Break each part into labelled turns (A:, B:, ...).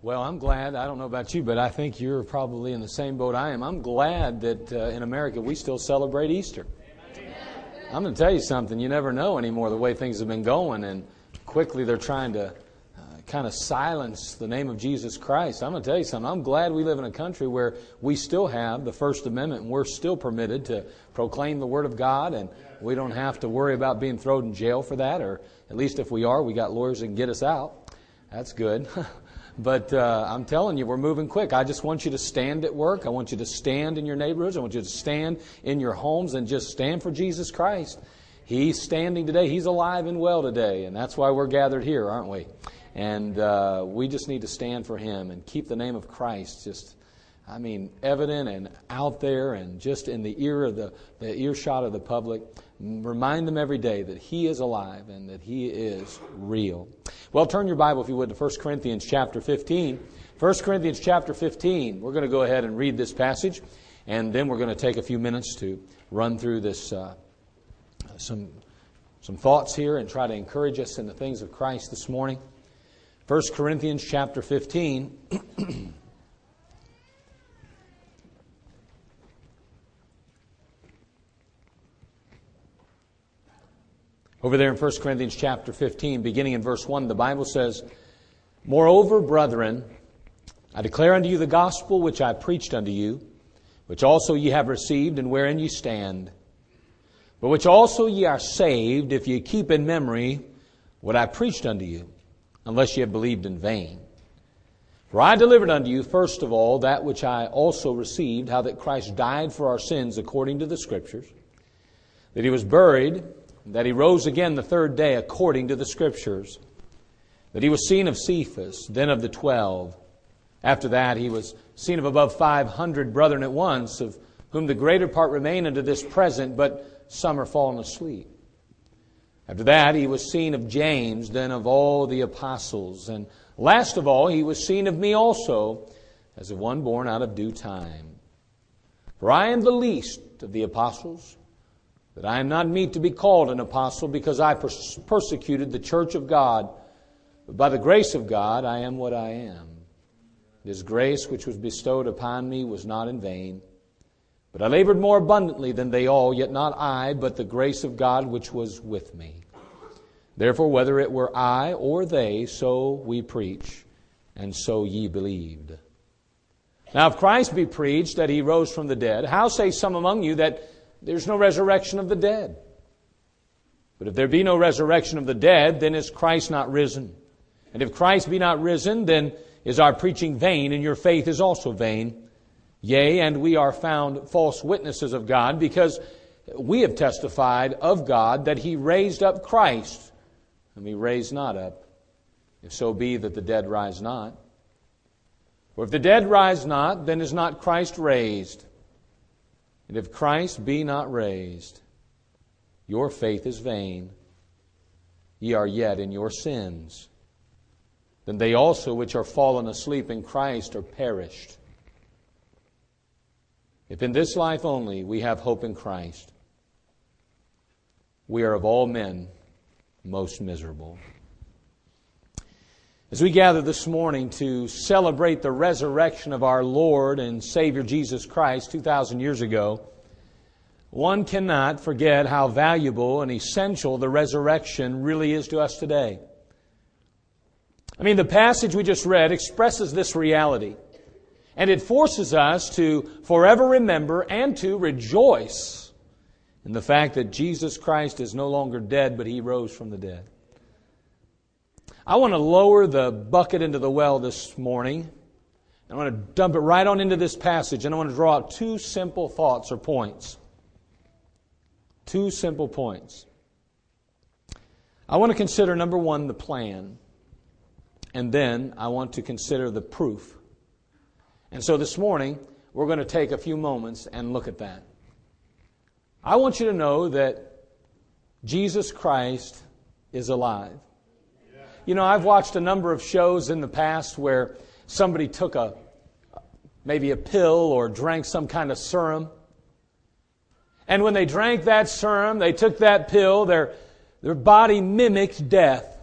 A: Well, I'm glad. I don't know about you, but I think you're probably in the same boat I am. I'm glad that uh, in America we still celebrate Easter. I'm going to tell you something. You never know anymore the way things have been going, and quickly they're trying to uh, kind of silence the name of Jesus Christ. I'm going to tell you something. I'm glad we live in a country where we still have the First Amendment, and we're still permitted to proclaim the Word of God, and we don't have to worry about being thrown in jail for that, or at least if we are, we got lawyers that can get us out. That's good. But uh, I'm telling you, we're moving quick. I just want you to stand at work. I want you to stand in your neighborhoods. I want you to stand in your homes and just stand for Jesus Christ. He's standing today. He's alive and well today. And that's why we're gathered here, aren't we? And uh, we just need to stand for Him and keep the name of Christ just, I mean, evident and out there and just in the ear of the, the earshot of the public. Remind them every day that He is alive and that He is real. Well, turn your Bible, if you would, to 1 Corinthians chapter 15. 1 Corinthians chapter 15. We're going to go ahead and read this passage, and then we're going to take a few minutes to run through this, uh, some, some thoughts here and try to encourage us in the things of Christ this morning. 1 Corinthians chapter 15. Over there in 1 Corinthians chapter 15, beginning in verse 1, the Bible says, Moreover, brethren, I declare unto you the gospel which I preached unto you, which also ye have received, and wherein ye stand, but which also ye are saved, if ye keep in memory what I preached unto you, unless ye have believed in vain. For I delivered unto you, first of all, that which I also received, how that Christ died for our sins according to the Scriptures, that he was buried, that he rose again the third day according to the Scriptures, that he was seen of Cephas, then of the twelve. After that, he was seen of above 500 brethren at once, of whom the greater part remain unto this present, but some are fallen asleep. After that, he was seen of James, then of all the apostles. And last of all, he was seen of me also, as of one born out of due time. For I am the least of the apostles that I am not meet to be called an apostle because I pers- persecuted the church of God. But by the grace of God, I am what I am. This grace which was bestowed upon me was not in vain. But I labored more abundantly than they all, yet not I, but the grace of God which was with me. Therefore, whether it were I or they, so we preach, and so ye believed. Now, if Christ be preached that he rose from the dead, how say some among you that there's no resurrection of the dead. But if there be no resurrection of the dead, then is Christ not risen? And if Christ be not risen, then is our preaching vain, and your faith is also vain. Yea, and we are found false witnesses of God, because we have testified of God that He raised up Christ, and he raised not up, if so be that the dead rise not. For if the dead rise not, then is not Christ raised. And if Christ be not raised, your faith is vain. Ye are yet in your sins. Then they also which are fallen asleep in Christ are perished. If in this life only we have hope in Christ, we are of all men most miserable. As we gather this morning to celebrate the resurrection of our Lord and Savior Jesus Christ 2,000 years ago, one cannot forget how valuable and essential the resurrection really is to us today. I mean, the passage we just read expresses this reality, and it forces us to forever remember and to rejoice in the fact that Jesus Christ is no longer dead, but He rose from the dead. I want to lower the bucket into the well this morning. I want to dump it right on into this passage, and I want to draw out two simple thoughts or points. Two simple points. I want to consider number one, the plan, and then I want to consider the proof. And so this morning, we're going to take a few moments and look at that. I want you to know that Jesus Christ is alive. You know, I've watched a number of shows in the past where somebody took a maybe a pill or drank some kind of serum. And when they drank that serum, they took that pill, their, their body mimicked death.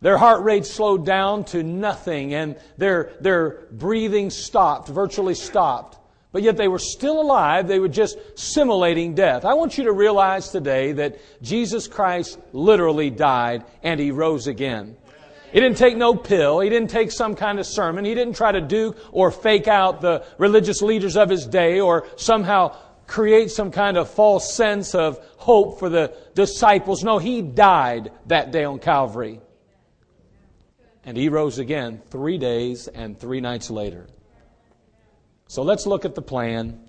A: Their heart rate slowed down to nothing and their, their breathing stopped, virtually stopped. But yet they were still alive. They were just simulating death. I want you to realize today that Jesus Christ literally died and He rose again. He didn't take no pill. He didn't take some kind of sermon. He didn't try to do or fake out the religious leaders of his day or somehow create some kind of false sense of hope for the disciples. No, he died that day on Calvary. And he rose again three days and three nights later. So let's look at the plan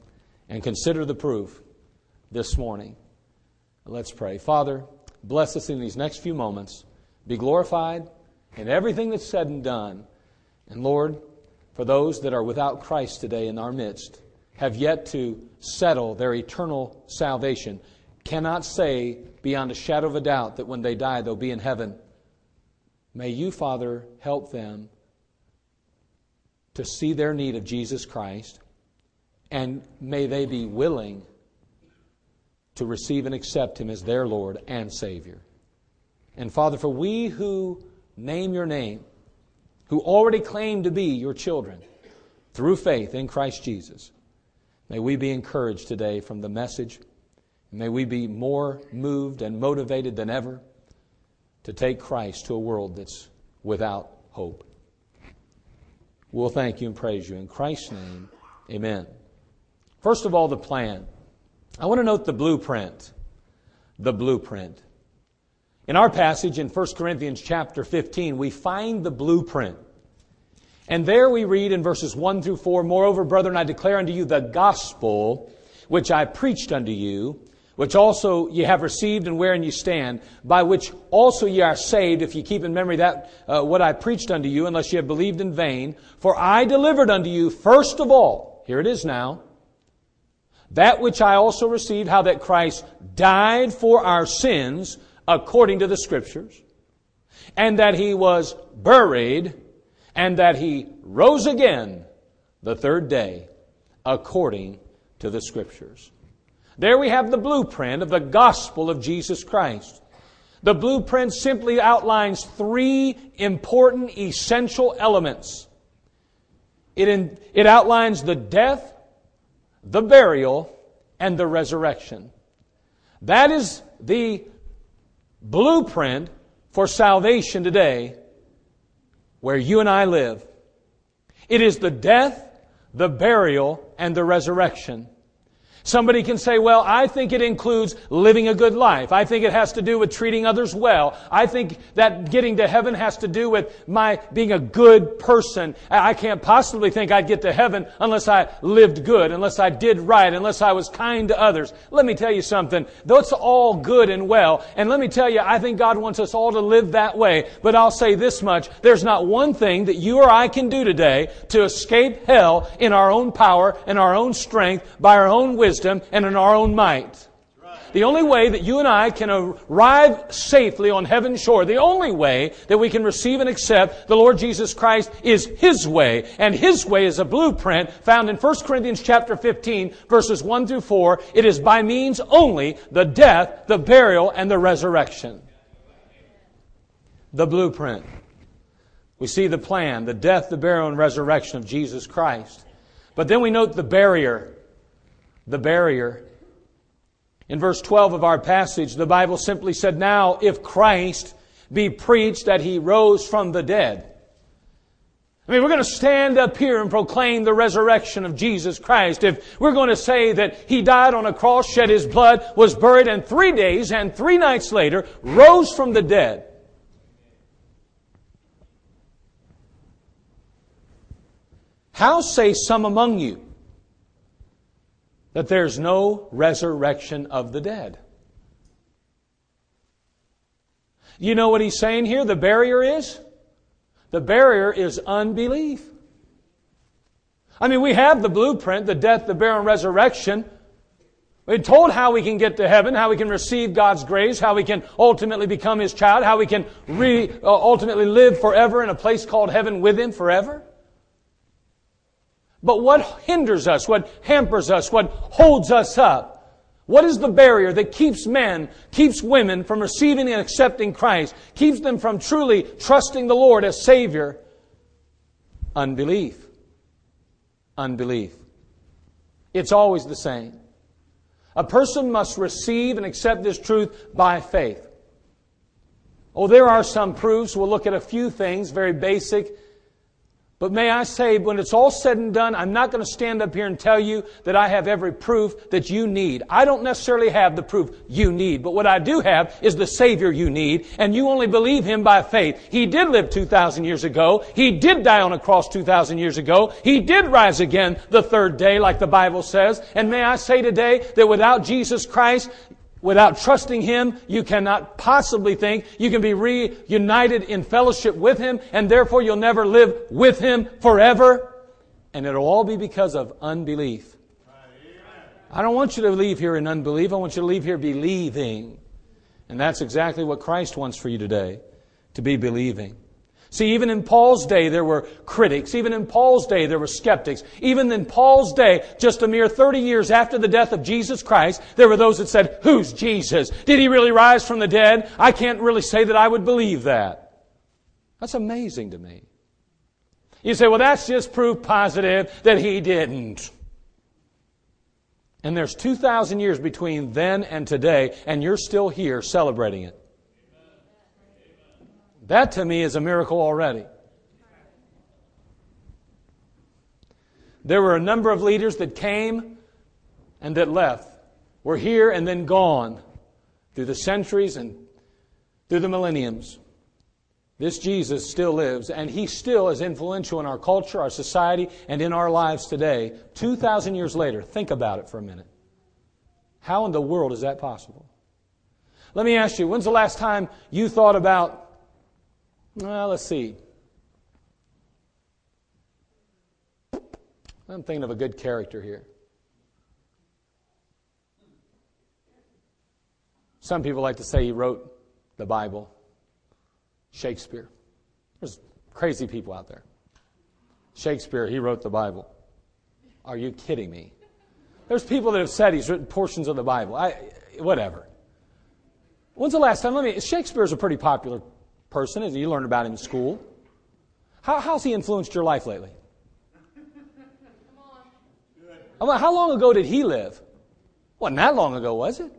A: and consider the proof this morning. Let's pray. Father, bless us in these next few moments. Be glorified in everything that's said and done. And Lord, for those that are without Christ today in our midst, have yet to settle their eternal salvation, cannot say beyond a shadow of a doubt that when they die they'll be in heaven. May you, Father, help them to see their need of Jesus Christ, and may they be willing to receive and accept Him as their Lord and Savior. And Father, for we who name your name, who already claim to be your children through faith in Christ Jesus. May we be encouraged today from the message. May we be more moved and motivated than ever to take Christ to a world that's without hope. We'll thank you and praise you. In Christ's name, amen. First of all, the plan. I want to note the blueprint. The blueprint. In our passage in 1 Corinthians chapter 15, we find the blueprint. And there we read in verses 1 through 4, Moreover, brethren, I declare unto you the gospel which I preached unto you, which also ye have received and wherein ye stand, by which also ye are saved, if ye keep in memory that uh, what I preached unto you, unless ye have believed in vain. For I delivered unto you first of all, here it is now, that which I also received, how that Christ died for our sins according to the Scriptures, and that he was buried, and that he rose again the third day according to the Scriptures. There we have the blueprint of the gospel of Jesus Christ. The blueprint simply outlines three important essential elements. It, in, it outlines the death, the burial, and the resurrection. That is the blueprint for salvation today where you and I live. It is the death, the burial, and the resurrection. Somebody can say, well, I think it includes living a good life. I think it has to do with treating others well. I think that getting to heaven has to do with my being a good person. I can't possibly think I'd get to heaven unless I lived good, unless I did right, unless I was kind to others. Let me tell you something. That's all good and well. And let me tell you, I think God wants us all to live that way. But I'll say this much. There's not one thing that you or I can do today to escape hell in our own power and our own strength by our own wisdom wisdom and in our own might. The only way that you and I can arrive safely on heaven's shore, the only way that we can receive and accept the Lord Jesus Christ is His way. And His way is a blueprint found in 1 Corinthians chapter 15 verses 1 through 4. It is by means only the death, the burial, and the resurrection. The blueprint. We see the plan, the death, the burial, and resurrection of Jesus Christ. But then we note the barrier the barrier. In verse 12 of our passage, the Bible simply said, Now, if Christ be preached that he rose from the dead. I mean, we're going to stand up here and proclaim the resurrection of Jesus Christ. If we're going to say that He died on a cross, shed His blood, was buried, and three days and three nights later rose from the dead. How say some among you? That there's no resurrection of the dead. You know what he's saying here? The barrier is? The barrier is unbelief. I mean, we have the blueprint, the death, the burial, and resurrection. We're told how we can get to heaven, how we can receive God's grace, how we can ultimately become His child, how we can re, uh, ultimately live forever in a place called heaven with Him forever. But what hinders us, what hampers us, what holds us up, What is the barrier that keeps men, keeps women from receiving and accepting Christ, keeps them from truly trusting the Lord as Savior? Unbelief. Unbelief. It's always the same. A person must receive and accept this truth by faith. Oh, there are some proofs. We'll look at a few things, very basic but may I say, when it's all said and done, I'm not going to stand up here and tell you that I have every proof that you need. I don't necessarily have the proof you need, but what I do have is the Savior you need, and you only believe Him by faith. He did live 2,000 years ago. He did die on a cross 2,000 years ago. He did rise again the third day, like the Bible says. And may I say today that without Jesus Christ, Without trusting Him, you cannot possibly think you can be reunited in fellowship with Him, and therefore you'll never live with Him forever. And it'll all be because of unbelief. I don't want you to leave here in unbelief. I want you to leave here believing. And that's exactly what Christ wants for you today to be believing. See, even in Paul's day, there were critics. Even in Paul's day, there were skeptics. Even in Paul's day, just a mere 30 years after the death of Jesus Christ, there were those that said, Who's Jesus? Did he really rise from the dead? I can't really say that I would believe that. That's amazing to me. You say, Well, that's just proof positive that he didn't. And there's 2,000 years between then and today, and you're still here celebrating it. That to me is a miracle already. There were a number of leaders that came and that left, were here and then gone through the centuries and through the millenniums. This Jesus still lives, and he still is influential in our culture, our society, and in our lives today, 2,000 years later. Think about it for a minute. How in the world is that possible? Let me ask you, when's the last time you thought about well, let's see. I'm thinking of a good character here. Some people like to say he wrote the Bible. Shakespeare. There's crazy people out there. Shakespeare, he wrote the Bible. Are you kidding me? There's people that have said he's written portions of the Bible. I, whatever. When's the last time? Let me. Shakespeare's a pretty popular person, as you learned about him in school. How, how's he influenced your life lately? How long ago did he live? Wasn't that long ago, was it?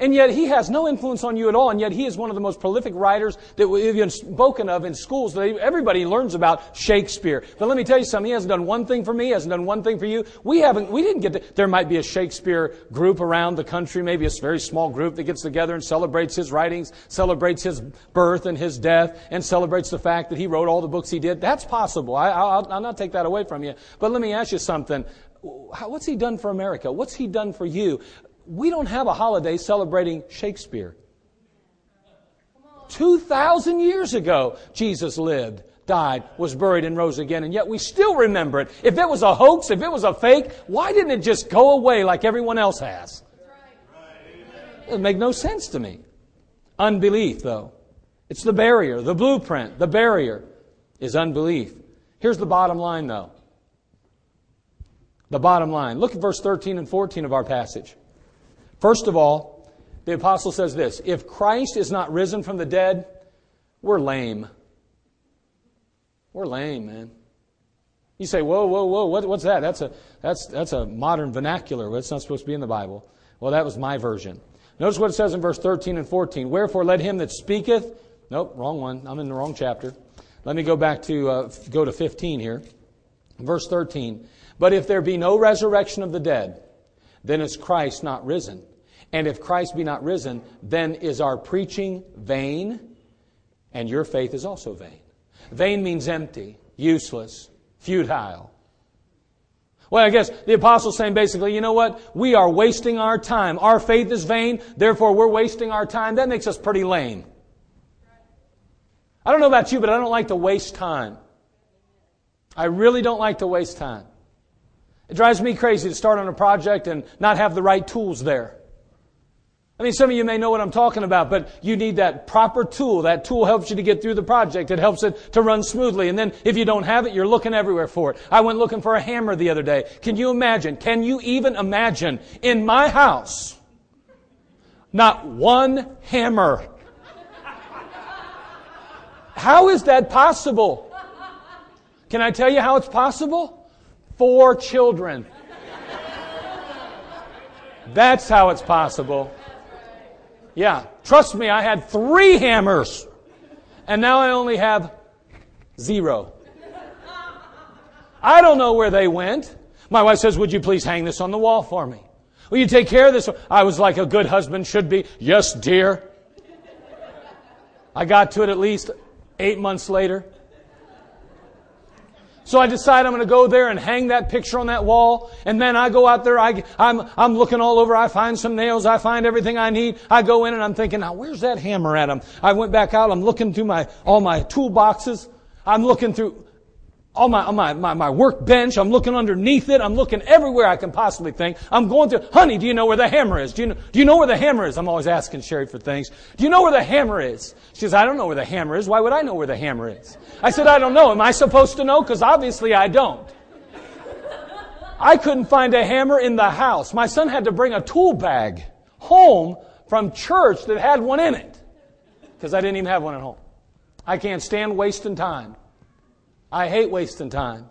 A: And yet he has no influence on you at all, and yet he is one of the most prolific writers that we've been spoken of in schools. Everybody learns about Shakespeare. But let me tell you something, he hasn't done one thing for me, he hasn't done one thing for you. We haven't, we didn't get to, there might be a Shakespeare group around the country, maybe a very small group that gets together and celebrates his writings, celebrates his birth and his death, and celebrates the fact that he wrote all the books he did. That's possible. I, I'll, I'll not take that away from you. But let me ask you something. What's he done for America? What's he done for you? We don't have a holiday celebrating Shakespeare. 2,000 years ago, Jesus lived, died, was buried, and rose again, and yet we still remember it. If it was a hoax, if it was a fake, why didn't it just go away like everyone else has? It make no sense to me. Unbelief, though. It's the barrier, the blueprint, the barrier is unbelief. Here's the bottom line, though. The bottom line. Look at verse 13 and 14 of our passage. First of all, the apostle says this if Christ is not risen from the dead, we're lame. We're lame, man. You say, whoa, whoa, whoa, what, what's that? That's a, that's, that's a modern vernacular. That's not supposed to be in the Bible. Well, that was my version. Notice what it says in verse 13 and 14. Wherefore let him that speaketh, nope, wrong one. I'm in the wrong chapter. Let me go back to, uh, go to 15 here. Verse 13. But if there be no resurrection of the dead, then is Christ not risen. And if Christ be not risen, then is our preaching vain, and your faith is also vain. Vain means empty, useless, futile. Well, I guess the apostle's saying basically, you know what? We are wasting our time. Our faith is vain, therefore we're wasting our time. That makes us pretty lame. I don't know about you, but I don't like to waste time. I really don't like to waste time. It drives me crazy to start on a project and not have the right tools there. I mean, some of you may know what I'm talking about, but you need that proper tool. That tool helps you to get through the project. It helps it to run smoothly. And then if you don't have it, you're looking everywhere for it. I went looking for a hammer the other day. Can you imagine? Can you even imagine in my house, not one hammer? How is that possible? Can I tell you how it's possible? Four children. That's how it's possible. Yeah, trust me, I had three hammers, and now I only have zero. I don't know where they went. My wife says, Would you please hang this on the wall for me? Will you take care of this? I was like a good husband should be. Yes, dear. I got to it at least eight months later. So I decide I'm going to go there and hang that picture on that wall. And then I go out there. I, I'm, I'm looking all over. I find some nails. I find everything I need. I go in and I'm thinking, now where's that hammer at? I went back out. I'm looking through my, all my toolboxes. I'm looking through on my, my, my, my workbench. I'm looking underneath it. I'm looking everywhere I can possibly think. I'm going through, honey, do you know where the hammer is? Do you know, do you know where the hammer is? I'm always asking Sherry for things. Do you know where the hammer is? She says, I don't know where the hammer is. Why would I know where the hammer is? I said, I don't know. Am I supposed to know? Because obviously I don't. I couldn't find a hammer in the house. My son had to bring a tool bag home from church that had one in it. Because I didn't even have one at home. I can't stand wasting time. I hate wasting time.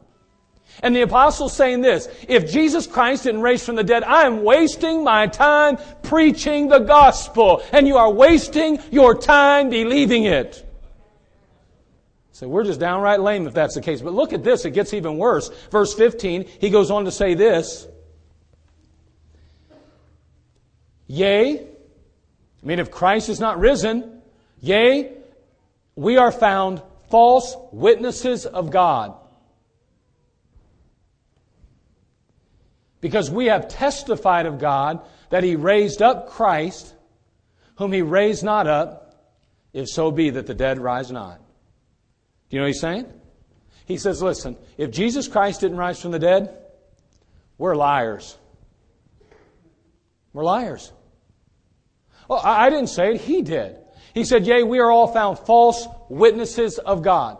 A: And the apostle's saying this, if Jesus Christ didn't raise from the dead, I am wasting my time preaching the gospel. And you are wasting your time believing it. So we're just downright lame if that's the case. But look at this, it gets even worse. Verse 15, he goes on to say this. Yea, I mean, if Christ is not risen, yea, we are found false witnesses of God. Because we have testified of God that He raised up Christ, whom He raised not up, if so be that the dead rise not. Do you know what He's saying? He says, listen, if Jesus Christ didn't rise from the dead, we're liars. We're liars. I didn't say it, He did. He said, Yea, we are all found false witnesses of God.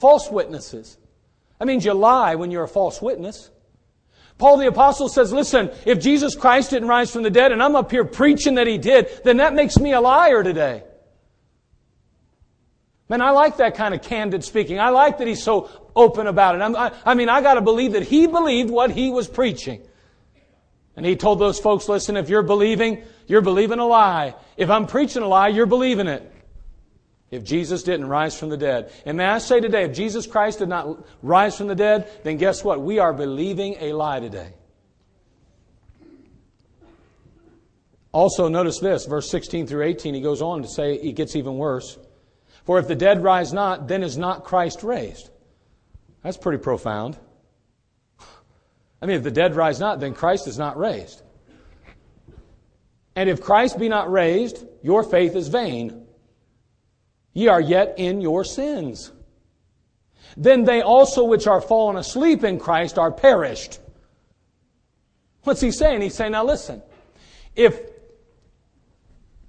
A: False witnesses. That means you lie when you're a false witness. Paul the apostle says, listen, if Jesus Christ didn't rise from the dead and I'm up here preaching that he did, then that makes me a liar today. Man, I like that kind of candid speaking. I like that he's so open about it. I, I mean, I gotta believe that he believed what he was preaching. And he told those folks, listen, if you're believing, you're believing a lie. If I'm preaching a lie, you're believing it. If Jesus didn't rise from the dead. And may I say today, if Jesus Christ did not rise from the dead, then guess what? We are believing a lie today. Also, notice this, verse 16 through 18, he goes on to say it gets even worse. For if the dead rise not, then is not Christ raised. That's pretty profound. I mean, if the dead rise not, then Christ is not raised. And if Christ be not raised, your faith is vain. Ye are yet in your sins. Then they also which are fallen asleep in Christ are perished. What's he saying? He's saying, now listen, if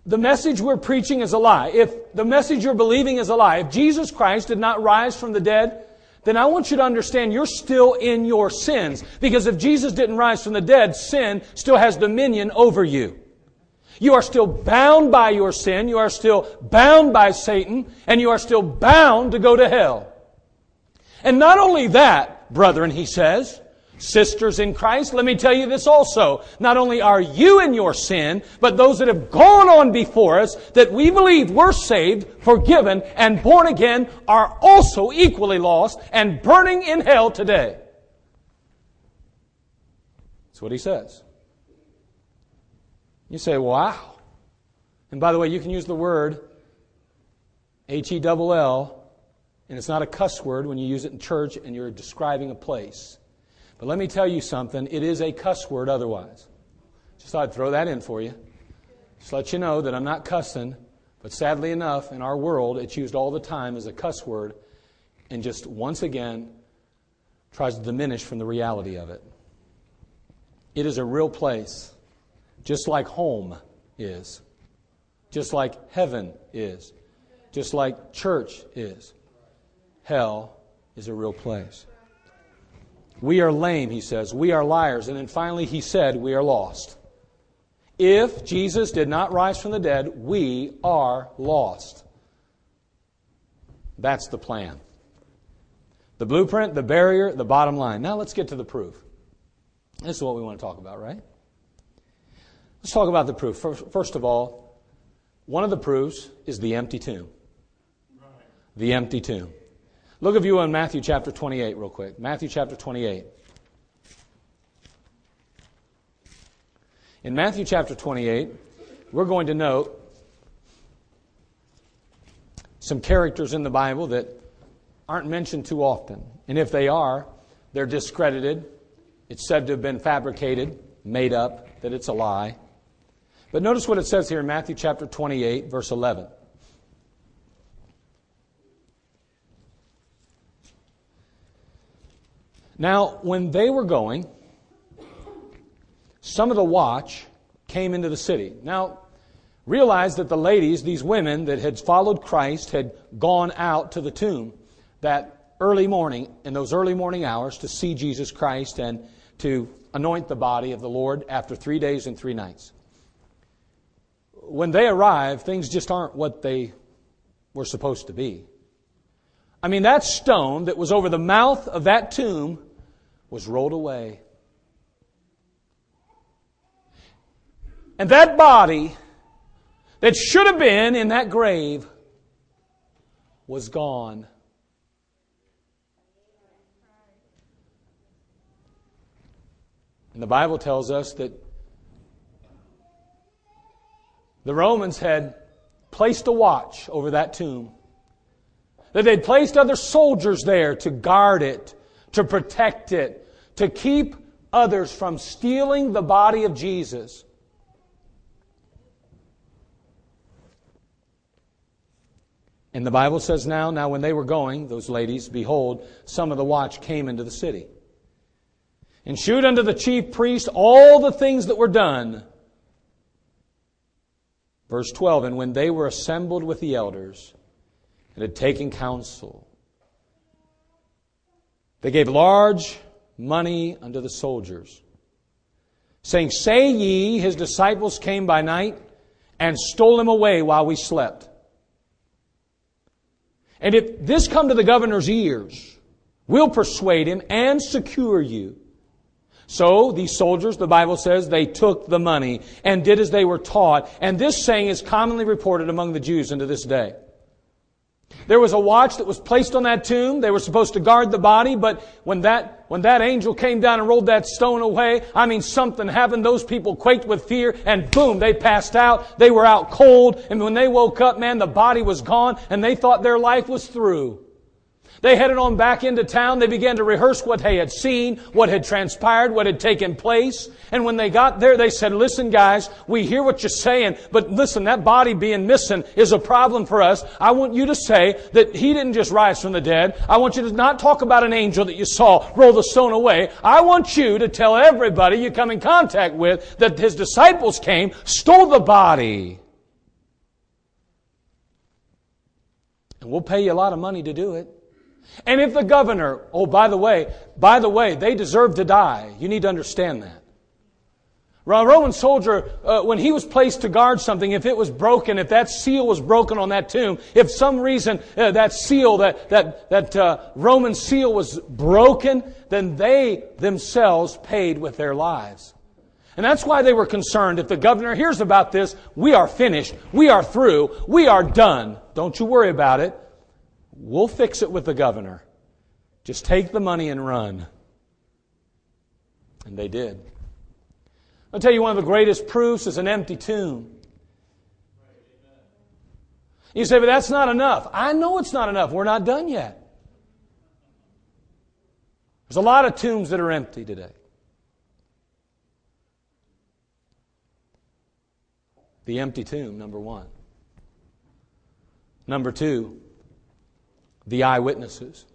A: the message we're preaching is a lie, if the message you're believing is a lie, if Jesus Christ did not rise from the dead, then I want you to understand you're still in your sins. Because if Jesus didn't rise from the dead, sin still has dominion over you. You are still bound by your sin. You are still bound by Satan. And you are still bound to go to hell. And not only that, brethren, he says, Sisters in Christ, let me tell you this also. Not only are you in your sin, but those that have gone on before us that we believe were saved, forgiven, and born again are also equally lost and burning in hell today. That's what he says. You say, wow. And by the way, you can use the word H E L L, and it's not a cuss word when you use it in church and you're describing a place. But let me tell you something, it is a cuss word otherwise. Just thought I'd throw that in for you. Just let you know that I'm not cussing, but sadly enough, in our world, it's used all the time as a cuss word and just once again tries to diminish from the reality of it. It is a real place, just like home is, just like heaven is, just like church is. Hell is a real place. We are lame, he says. We are liars. And then finally, he said, we are lost. If Jesus did not rise from the dead, we are lost. That's the plan. The blueprint, the barrier, the bottom line. Now let's get to the proof. This is what we want to talk about, right? Let's talk about the proof. First of all, one of the proofs is the empty tomb. The empty tomb. Look at you in Matthew chapter 28, real quick. Matthew chapter 28. In Matthew chapter 28, we're going to note some characters in the Bible that aren't mentioned too often. And if they are, they're discredited. It's said to have been fabricated, made up, that it's a lie. But notice what it says here in Matthew chapter 28, verse 11. Now, when they were going, some of the watch came into the city. Now, realize that the ladies, these women that had followed Christ, had gone out to the tomb that early morning, in those early morning hours, to see Jesus Christ and to anoint the body of the Lord after three days and three nights. When they arrive, things just aren't what they were supposed to be. I mean, that stone that was over the mouth of that tomb was rolled away. And that body that should have been in that grave was gone. And the Bible tells us that the Romans had placed a watch over that tomb. That they'd placed other soldiers there to guard it, to protect it, to keep others from stealing the body of Jesus. And the Bible says now, now when they were going, those ladies, behold, some of the watch came into the city. And shewed unto the chief priest all the things that were done. Verse 12, and when they were assembled with the elders and had taken counsel, they gave large money unto the soldiers, saying, Say ye, his disciples came by night and stole him away while we slept. And if this come to the governor's ears, we'll persuade him and secure you. So these soldiers, the Bible says, they took the money and did as they were taught. And this saying is commonly reported among the Jews unto this day. There was a watch that was placed on that tomb. They were supposed to guard the body, but when that, when that angel came down and rolled that stone away, I mean, something happened. Those people quaked with fear and boom, they passed out. They were out cold. And when they woke up, man, the body was gone and they thought their life was through. They headed on back into town. They began to rehearse what they had seen, what had transpired, what had taken place. And when they got there, they said, listen guys, we hear what you're saying, but listen, that body being missing is a problem for us. I want you to say that he didn't just rise from the dead. I want you to not talk about an angel that you saw roll the stone away. I want you to tell everybody you come in contact with that his disciples came, stole the body. And we'll pay you a lot of money to do it. And if the governor, oh, by the way, by the way, they deserve to die. You need to understand that. A Roman soldier, uh, when he was placed to guard something, if it was broken, if that seal was broken on that tomb, if some reason uh, that seal, that that that uh, Roman seal was broken, then they themselves paid with their lives. And that's why they were concerned. If the governor hears about this, we are finished. We are through. We are done. Don't you worry about it. We'll fix it with the governor. Just take the money and run. And they did. I'll tell you one of the greatest proofs is an empty tomb. You say, but that's not enough. I know it's not enough. We're not done yet. There's a lot of tombs that are empty today. The empty tomb, number one. Number two, the eyewitnesses.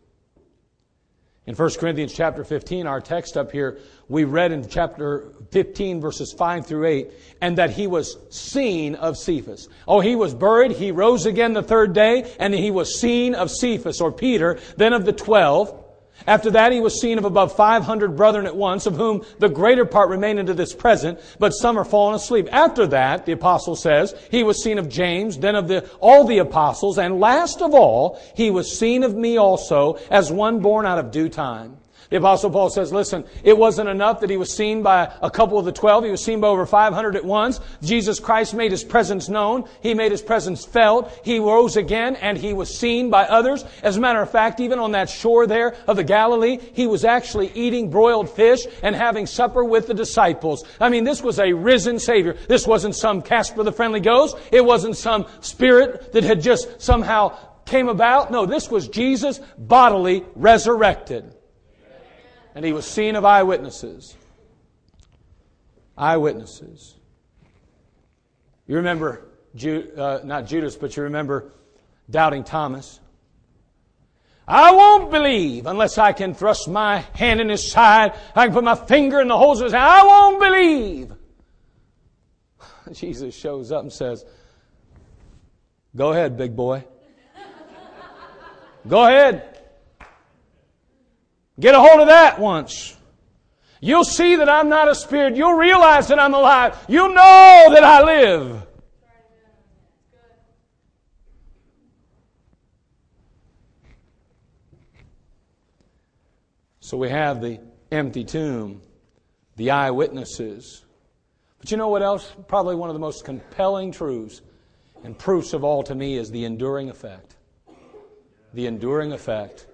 A: In 1 Corinthians chapter 15, our text up here, we read in chapter 15 verses 5 through 8, and that he was seen of Cephas. Oh, he was buried, he rose again the third day, and he was seen of Cephas, or Peter, then of the twelve. After that, he was seen of above 500 brethren at once, of whom the greater part remain unto this present, but some are fallen asleep. After that, the apostle says, he was seen of James, then of the, all the apostles, and last of all, he was seen of me also, as one born out of due time. The apostle Paul says, listen, it wasn't enough that he was seen by a couple of the twelve. He was seen by over 500 at once. Jesus Christ made his presence known. He made his presence felt. He rose again and he was seen by others. As a matter of fact, even on that shore there of the Galilee, he was actually eating broiled fish and having supper with the disciples. I mean, this was a risen Savior. This wasn't some Casper the Friendly Ghost. It wasn't some spirit that had just somehow came about. No, this was Jesus bodily resurrected and he was seen of eyewitnesses. Eyewitnesses. You remember, uh, not Judas, but you remember doubting Thomas. I won't believe unless I can thrust my hand in his side. I can put my finger in the holes of his hand. I won't believe. Jesus shows up and says, Go ahead, big boy. Go ahead. Get a hold of that once. You'll see that I'm not a spirit. You'll realize that I'm alive. You'll know that I live. So we have the empty tomb, the eyewitnesses. But you know what else? Probably one of the most compelling truths and proofs of all to me is the enduring effect. The enduring effect.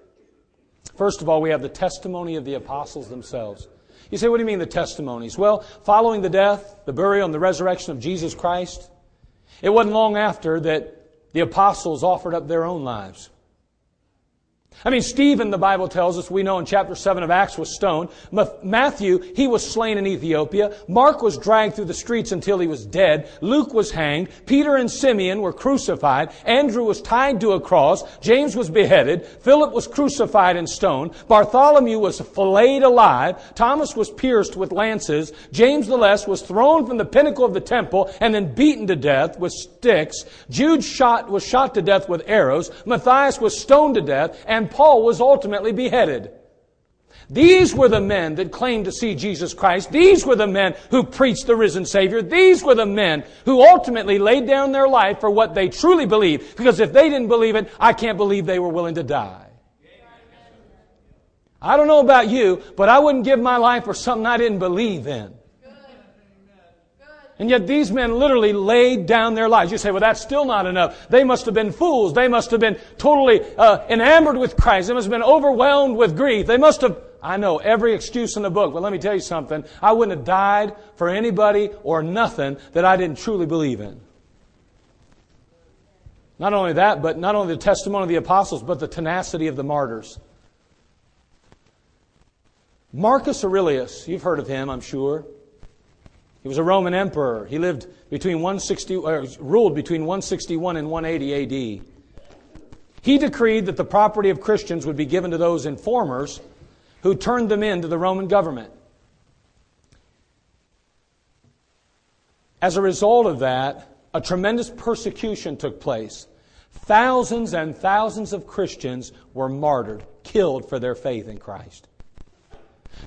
A: First of all, we have the testimony of the apostles themselves. You say, what do you mean the testimonies? Well, following the death, the burial, and the resurrection of Jesus Christ, it wasn't long after that the apostles offered up their own lives. I mean, Stephen, the Bible tells us, we know in chapter 7 of Acts was stoned. Matthew, he was slain in Ethiopia. Mark was dragged through the streets until he was dead. Luke was hanged. Peter and Simeon were crucified. Andrew was tied to a cross. James was beheaded. Philip was crucified and stoned. Bartholomew was filleted alive. Thomas was pierced with lances. James the Less was thrown from the pinnacle of the temple and then beaten to death with sticks. Jude shot, was shot to death with arrows. Matthias was stoned to death. And Paul was ultimately beheaded. These were the men that claimed to see Jesus Christ. These were the men who preached the risen Savior. These were the men who ultimately laid down their life for what they truly believed. Because if they didn't believe it, I can't believe they were willing to die. I don't know about you, but I wouldn't give my life for something I didn't believe in. And yet these men literally laid down their lives. You say, well, that's still not enough. They must have been fools. They must have been totally uh, enamored with Christ. They must have been overwhelmed with grief. They must have, I know every excuse in the book, but let me tell you something. I wouldn't have died for anybody or nothing that I didn't truly believe in. Not only that, but not only the testimony of the apostles, but the tenacity of the martyrs. Marcus Aurelius, you've heard of him, I'm sure. He was a Roman emperor. He lived between 160, uh, ruled between 161 and 180 AD. He decreed that the property of Christians would be given to those informers who turned them in to the Roman government. As a result of that, a tremendous persecution took place. Thousands and thousands of Christians were martyred, killed for their faith in Christ.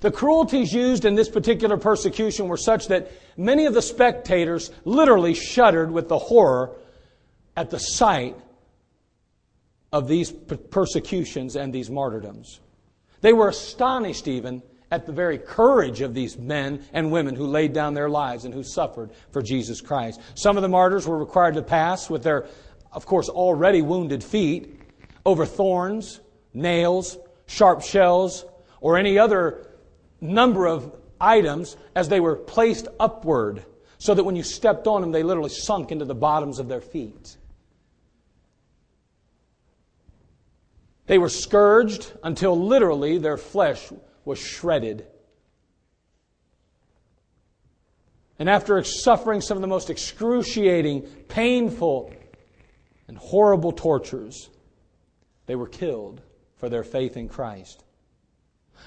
A: The cruelties used in this particular persecution were such that many of the spectators literally shuddered with the horror at the sight of these persecutions and these martyrdoms. They were astonished even at the very courage of these men and women who laid down their lives and who suffered for Jesus Christ. Some of the martyrs were required to pass with their, of course, already wounded feet over thorns, nails, sharp shells, or any other number of items as they were placed upward so that when you stepped on them, they literally sunk into the bottoms of their feet. They were scourged until literally their flesh was shredded. And after suffering some of the most excruciating, painful, and horrible tortures, they were killed for their faith in Christ.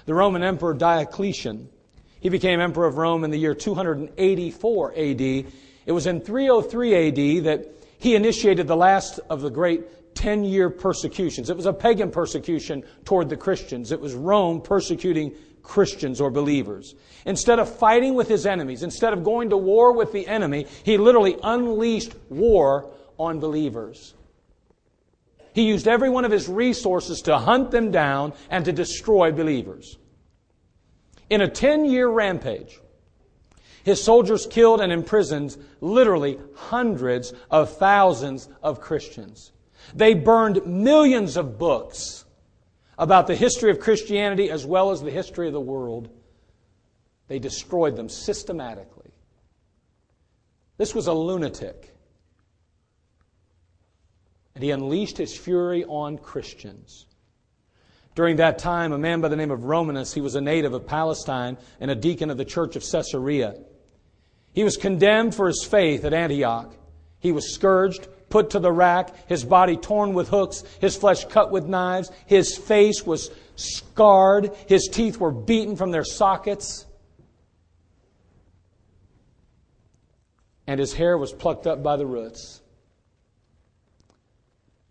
A: The Roman Emperor Diocletian, he became Emperor of Rome in the year 284 AD. It was in 303 AD that he initiated the last of the great 10 year persecutions. It was a pagan persecution toward the Christians. It was Rome persecuting Christians or believers. Instead of fighting with his enemies, instead of going to war with the enemy, he literally unleashed war on believers. He used every one of his resources to hunt them down and to destroy believers. In a 10 year rampage, his soldiers killed and imprisoned literally hundreds of thousands of Christians. They burned millions of books about the history of Christianity as well as the history of the world. They destroyed them systematically. This was a lunatic and he unleashed his fury on Christians. During that time, a man by the name of Romanus, he was a native of Palestine and a deacon of the church of Caesarea. He was condemned for his faith at Antioch. He was scourged, put to the rack, his body torn with hooks, his flesh cut with knives, his face was scarred, his teeth were beaten from their sockets, and his hair was plucked up by the roots.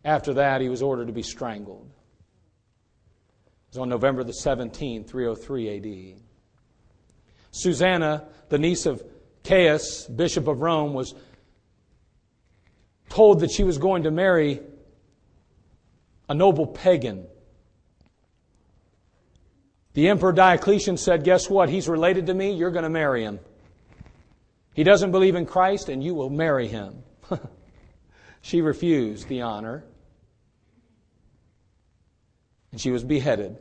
A: After that, he was ordered to be strangled. It was on November the 17th, 303 AD. Susanna, the niece of Caius, Bishop of Rome, was told that she was going to marry a noble pagan. The Emperor Diocletian said, Guess what? He's related to me. You're going to marry him. He doesn't believe in Christ, and you will marry him. she refused the honor and she was beheaded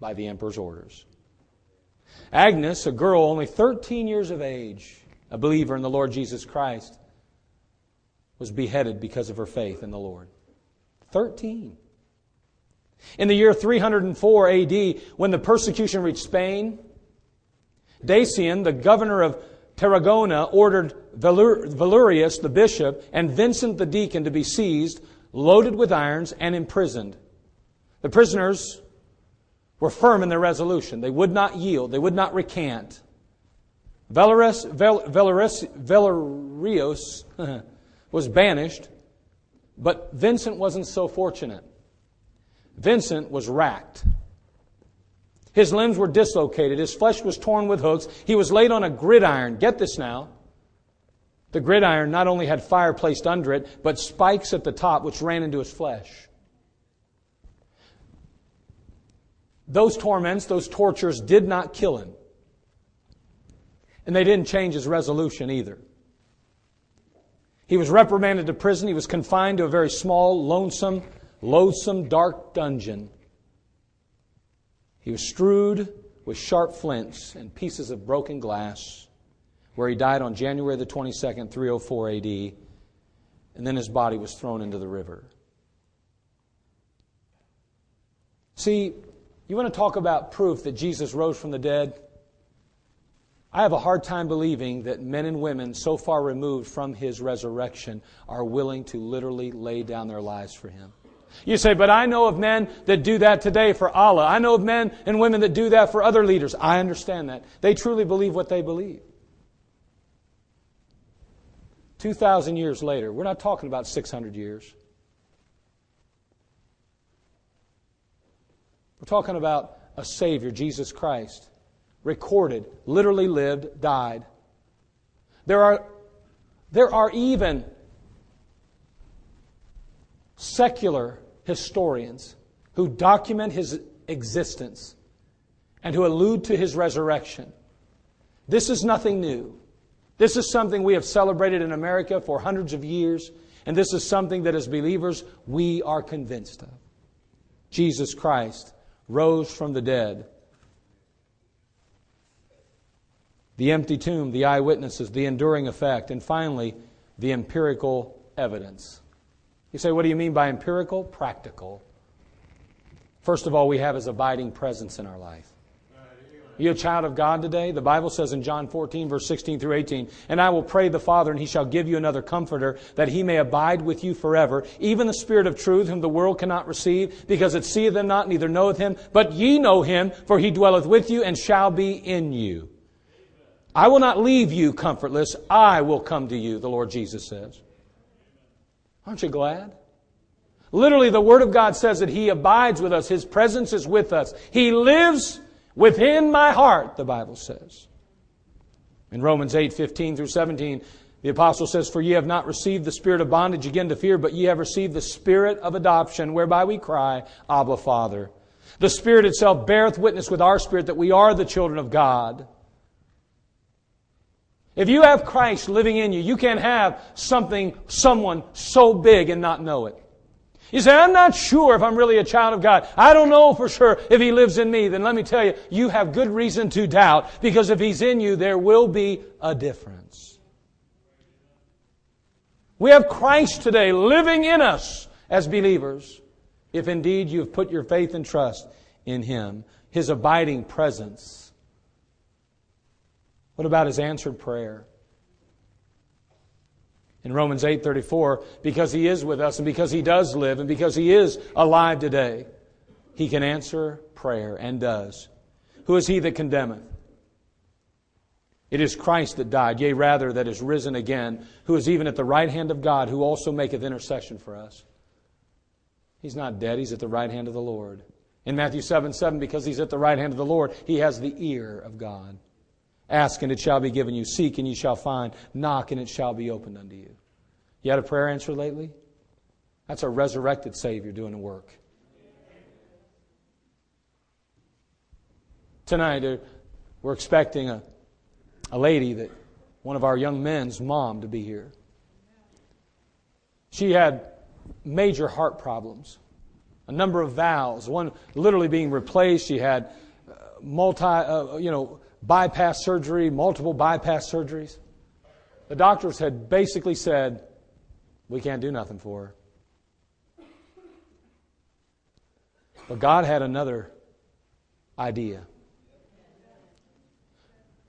A: by the emperor's orders. Agnes, a girl only 13 years of age, a believer in the Lord Jesus Christ, was beheaded because of her faith in the Lord. 13. In the year 304 AD, when the persecution reached Spain, Dacian, the governor of Tarragona, ordered Valerius, the bishop, and Vincent the deacon to be seized, loaded with irons, and imprisoned. The prisoners were firm in their resolution. They would not yield, they would not recant. Valerius, Valerius, Valerius was banished, but Vincent wasn't so fortunate. Vincent was racked. His limbs were dislocated. His flesh was torn with hooks. He was laid on a gridiron. Get this now. The gridiron not only had fire placed under it, but spikes at the top which ran into his flesh. Those torments, those tortures did not kill him. And they didn't change his resolution either. He was reprimanded to prison. He was confined to a very small, lonesome, loathsome, dark dungeon. He was strewed with sharp flints and pieces of broken glass, where he died on January the 22nd, 304 AD, and then his body was thrown into the river. See, you want to talk about proof that Jesus rose from the dead? I have a hard time believing that men and women so far removed from his resurrection are willing to literally lay down their lives for him. You say, but I know of men that do that today for Allah. I know of men and women that do that for other leaders. I understand that. They truly believe what they believe. 2,000 years later, we're not talking about 600 years. We're talking about a Savior, Jesus Christ, recorded, literally lived, died. There are, there are even secular historians who document his existence and who allude to his resurrection. This is nothing new. This is something we have celebrated in America for hundreds of years, and this is something that as believers we are convinced of. Jesus Christ rose from the dead. The empty tomb, the eyewitnesses, the enduring effect, and finally, the empirical evidence. You say, what do you mean by empirical? Practical. First of all, we have his abiding presence in our life. You a child of God today? The Bible says in John 14, verse 16 through 18, And I will pray the Father, and he shall give you another comforter, that he may abide with you forever, even the Spirit of truth, whom the world cannot receive, because it seeth him not, neither knoweth him. But ye know him, for he dwelleth with you, and shall be in you. I will not leave you comfortless. I will come to you, the Lord Jesus says. Aren't you glad? Literally, the Word of God says that He abides with us. His presence is with us. He lives Within my heart, the Bible says. In Romans 8, 15 through 17, the apostle says, For ye have not received the spirit of bondage again to fear, but ye have received the spirit of adoption, whereby we cry, Abba, Father. The Spirit itself beareth witness with our spirit that we are the children of God. If you have Christ living in you, you can't have something, someone so big and not know it. You say, I'm not sure if I'm really a child of God. I don't know for sure if He lives in me. Then let me tell you, you have good reason to doubt because if He's in you, there will be a difference. We have Christ today living in us as believers if indeed you've put your faith and trust in Him, His abiding presence. What about His answered prayer? In Romans 8:34 because he is with us and because he does live and because he is alive today he can answer prayer and does. Who is he that condemneth? It is Christ that died yea rather that is risen again who is even at the right hand of God who also maketh intercession for us. He's not dead he's at the right hand of the Lord. In Matthew 7 7 because he's at the right hand of the Lord he has the ear of God Ask and it shall be given you. Seek and you shall find. Knock and it shall be opened unto you. You had a prayer answer lately? That's a resurrected Savior doing the work. Tonight, uh, we're expecting a, a lady that one of our young men's mom to be here. She had major heart problems, a number of valves, one literally being replaced. She had multi, uh, you know, bypass surgery, multiple bypass surgeries. The doctors had basically said, we can't do nothing for her. But God had another idea.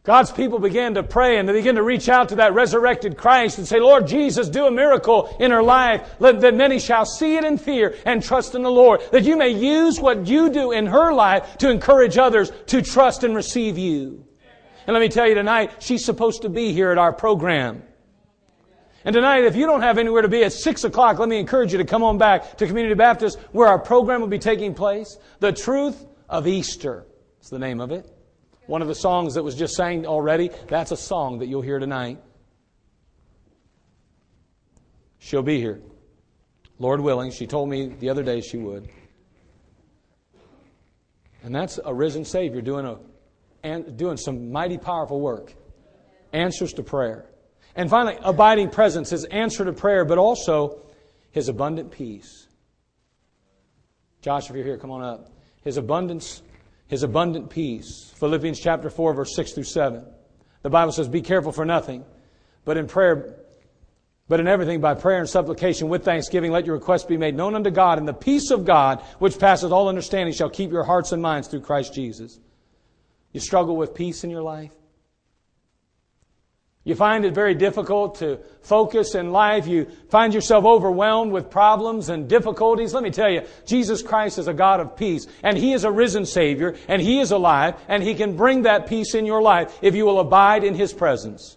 A: God's people began to pray and they began to reach out to that resurrected Christ and say, Lord Jesus, do a miracle in her life that many shall see it in fear and trust in the Lord. That you may use what you do in her life to encourage others to trust and receive you. And let me tell you tonight, she's supposed to be here at our program. And tonight, if you don't have anywhere to be at 6 o'clock, let me encourage you to come on back to Community Baptist where our program will be taking place. The Truth of Easter. It's the name of it. One of the songs that was just sang already, that's a song that you'll hear tonight. She'll be here. Lord willing, she told me the other day she would. And that's a risen Savior doing, a, and doing some mighty powerful work. Answers to prayer. And finally, abiding presence, his answer to prayer, but also his abundant peace. Josh, if you're here, come on up. His abundance, his abundant peace. Philippians chapter 4, verse 6 through 7. The Bible says, Be careful for nothing, but in prayer, but in everything by prayer and supplication with thanksgiving, let your requests be made known unto God, and the peace of God, which passeth all understanding, shall keep your hearts and minds through Christ Jesus. You struggle with peace in your life? You find it very difficult to focus in life. You find yourself overwhelmed with problems and difficulties. Let me tell you, Jesus Christ is a God of peace, and He is a risen Savior, and He is alive, and He can bring that peace in your life if you will abide in His presence.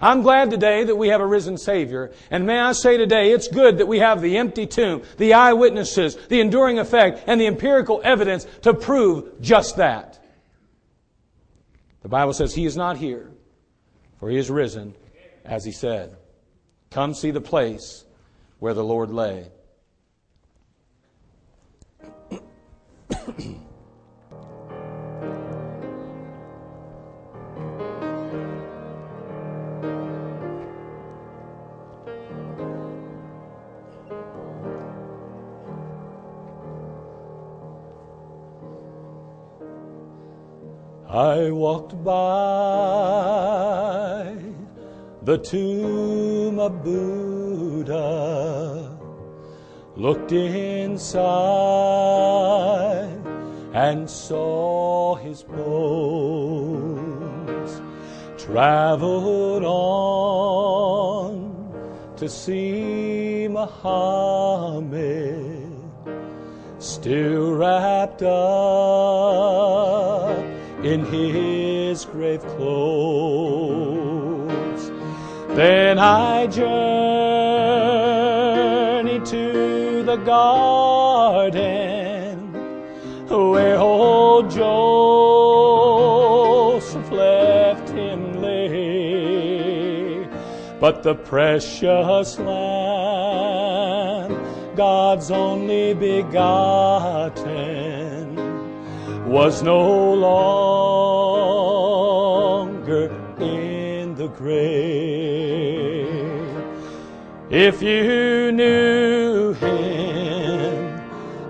A: I'm glad today that we have a risen Savior. And may I say today, it's good that we have the empty tomb, the eyewitnesses, the enduring effect, and the empirical evidence to prove just that. The Bible says he is not here, for he is risen, as he said. Come see the place where the Lord lay. I walked by the tomb of Buddha, looked inside, and saw his bones, traveled on to see Muhammad, still wrapped up in his grave clothes. Then I journeyed to the garden where old Joseph left him lay. But the precious Lamb, God's only begotten, was no longer the grave. If you knew him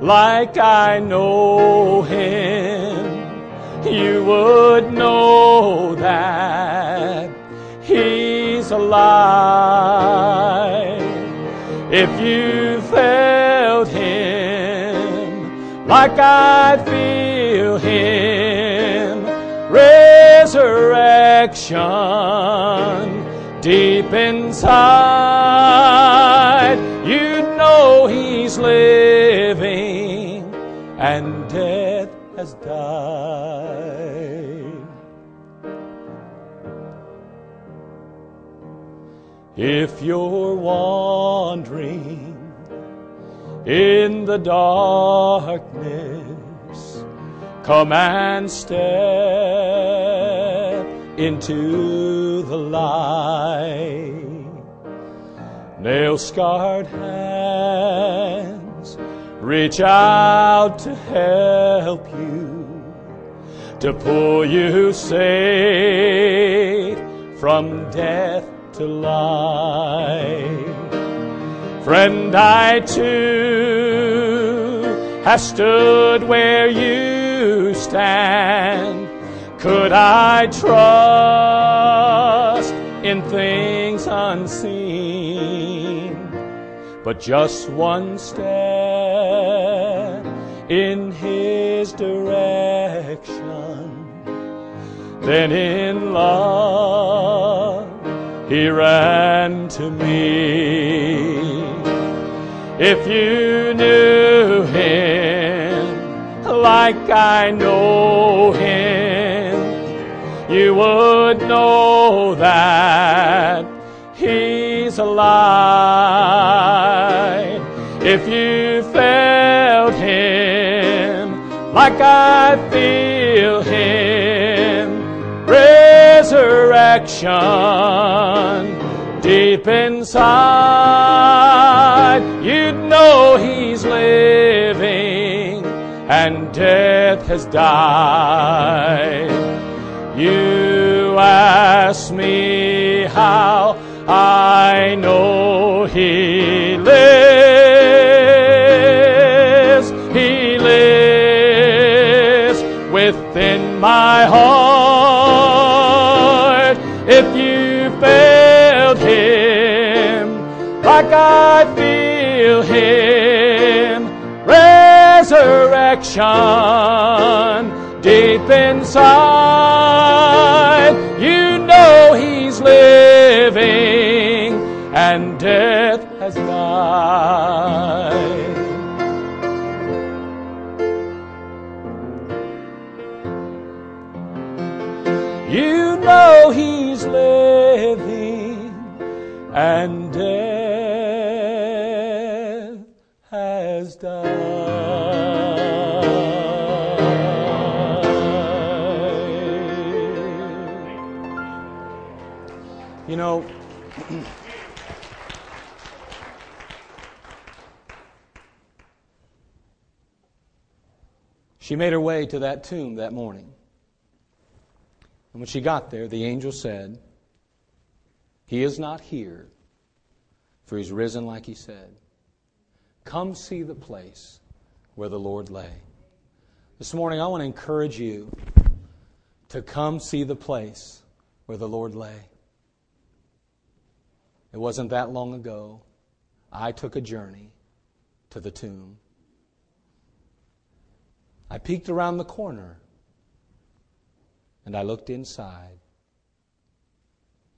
A: like I know him, you would know that he's alive. If you felt him like I feel him, resurrection deep inside, you know he's living and death has died. If you're wandering in the darkness, come and step into the light. Nail scarred hands reach out to help you, to pull you safe from death to life. Friend, I too have stood where you stand. Could I trust in things unseen? But just one step in His direction, then in love He ran to me. If you knew Him like I know Him, you would know that He's alive. If you felt Him like I feel Him, resurrection deep inside, you'd know He's living and death has died. You ask me how I know He lives. He lives within my heart. If you felt Him like I feel Him, resurrection deep inside, you know He's living and death has died. She made her way to that tomb that morning. And when she got there, the angel said, He is not here, for he's risen like he said. Come see the place where the Lord lay. This morning, I want to encourage you to come see the place where the Lord lay. It wasn't that long ago. I took a journey to the tomb. I peeked around the corner and I looked inside.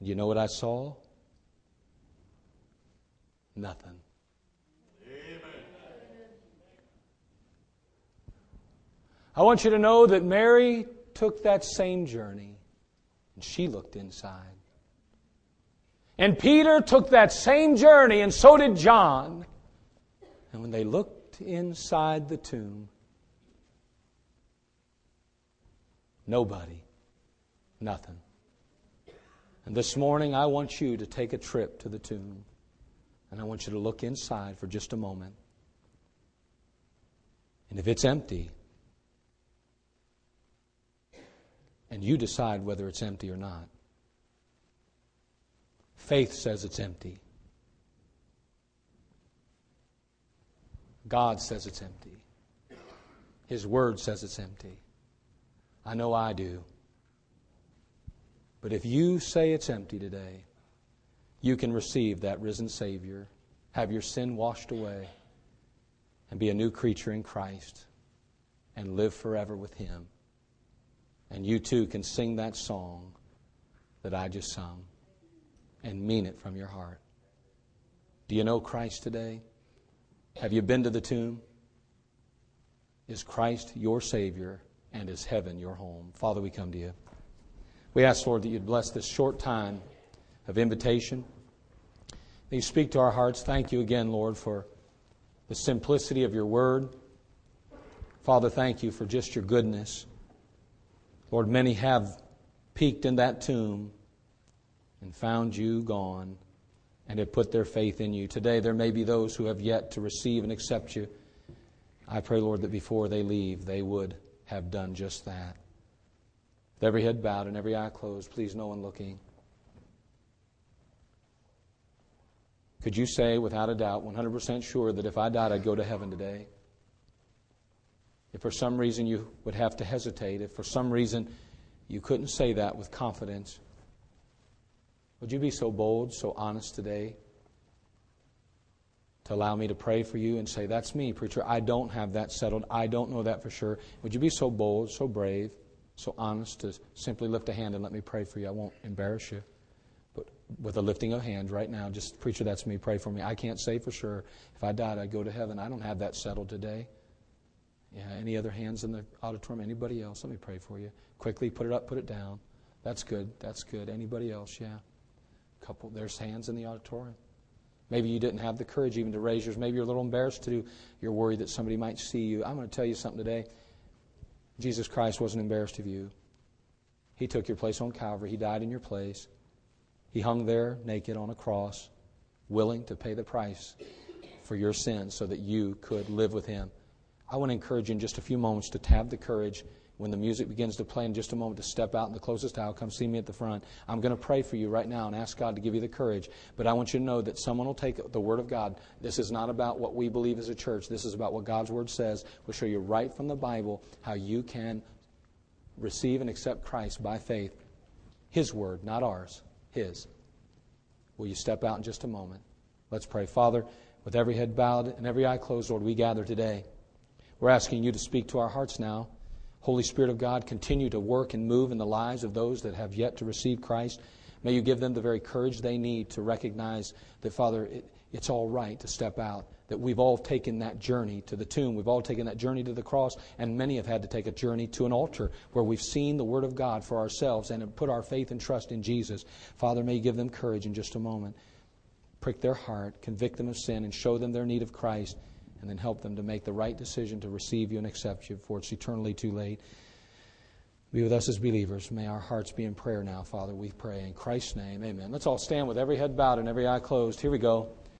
A: You know what I saw? Nothing. I want you to know that Mary took that same journey and she looked inside. And Peter took that same journey and so did John. And when they looked inside the tomb, nobody, nothing. And this morning, I want you to take a trip to the tomb. And I want you to look inside for just a moment. And if it's empty, and you decide whether it's empty or not. Faith says it's empty. God says it's empty. His Word says it's empty. I know I do. But if you say it's empty today, you can receive that risen Savior, have your sin washed away, and be a new creature in Christ, and live forever with Him. And you too can sing that song that I just sung and mean it from your heart. Do you know Christ today? Have you been to the tomb? Is Christ your Savior and is heaven your home? Father, we come to you. We ask, Lord, that you'd bless this short time of invitation. That you speak to our hearts. Thank you again, Lord, for the simplicity of your word. Father, thank you for just your goodness. Lord, many have peeked in that tomb and found you gone and have put their faith in you. Today, there may be those who have yet to receive and accept you. I pray, Lord, that before they leave, they would have done just that. With every head bowed and every eye closed, please, no one looking. Could you say, without a doubt, 100% sure, that if I died, I'd go to heaven today? If for some reason you would have to hesitate, if for some reason you couldn't say that with confidence, would you be so bold, so honest today to allow me to pray for you and say, That's me, preacher. I don't have that settled. I don't know that for sure. Would you be so bold, so brave, so honest to simply lift a hand and let me pray for you? I won't embarrass you. But with a lifting of hands right now, just, preacher, that's me. Pray for me. I can't say for sure. If I died, I'd go to heaven. I don't have that settled today. Yeah, any other hands in the auditorium? Anybody else? Let me pray for you. Quickly, put it up, put it down. That's good. That's good. Anybody else? Yeah. Couple. There's hands in the auditorium. Maybe you didn't have the courage even to raise yours. Maybe you're a little embarrassed to do. You're worried that somebody might see you. I'm going to tell you something today. Jesus Christ wasn't embarrassed of you. He took your place on Calvary. He died in your place. He hung there naked on a cross, willing to pay the price for your sins so that you could live with Him. I want to encourage you in just a few moments to have the courage when the music begins to play in just a moment to step out in the closest aisle. Come see me at the front. I'm going to pray for you right now and ask God to give you the courage. But I want you to know that someone will take the Word of God. This is not about what we believe as a church. This is about what God's Word says. We'll show you right from the Bible how you can receive and accept Christ by faith. His Word, not ours. His. Will you step out in just a moment? Let's pray. Father, with every head bowed and every eye closed, Lord, we gather today. We're asking you to speak to our hearts now. Holy Spirit of God, continue to work and move in the lives of those that have yet to receive Christ. May you give them the very courage they need to recognize that, Father, it, it's all right to step out. That we've all taken that journey to the tomb. We've all taken that journey to the cross, and many have had to take a journey to an altar where we've seen the Word of God for ourselves and have put our faith and trust in Jesus. Father, may you give them courage in just a moment. Prick their heart, convict them of sin, and show them their need of Christ and then help them to make the right decision to receive you and accept you before it's eternally too late. Be with us as believers. May our hearts be in prayer now, Father. We pray in Christ's name. Amen. Let's all stand with every head bowed and every eye closed. Here we go.